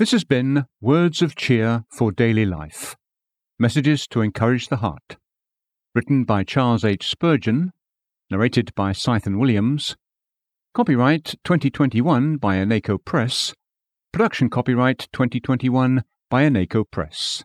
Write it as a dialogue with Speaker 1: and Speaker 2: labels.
Speaker 1: This has been Words of Cheer for Daily Life Messages to Encourage the Heart. Written by Charles H. Spurgeon, narrated by Scython Williams. Copyright 2021 by Aneko Press. Production copyright 2021 by Aneko Press.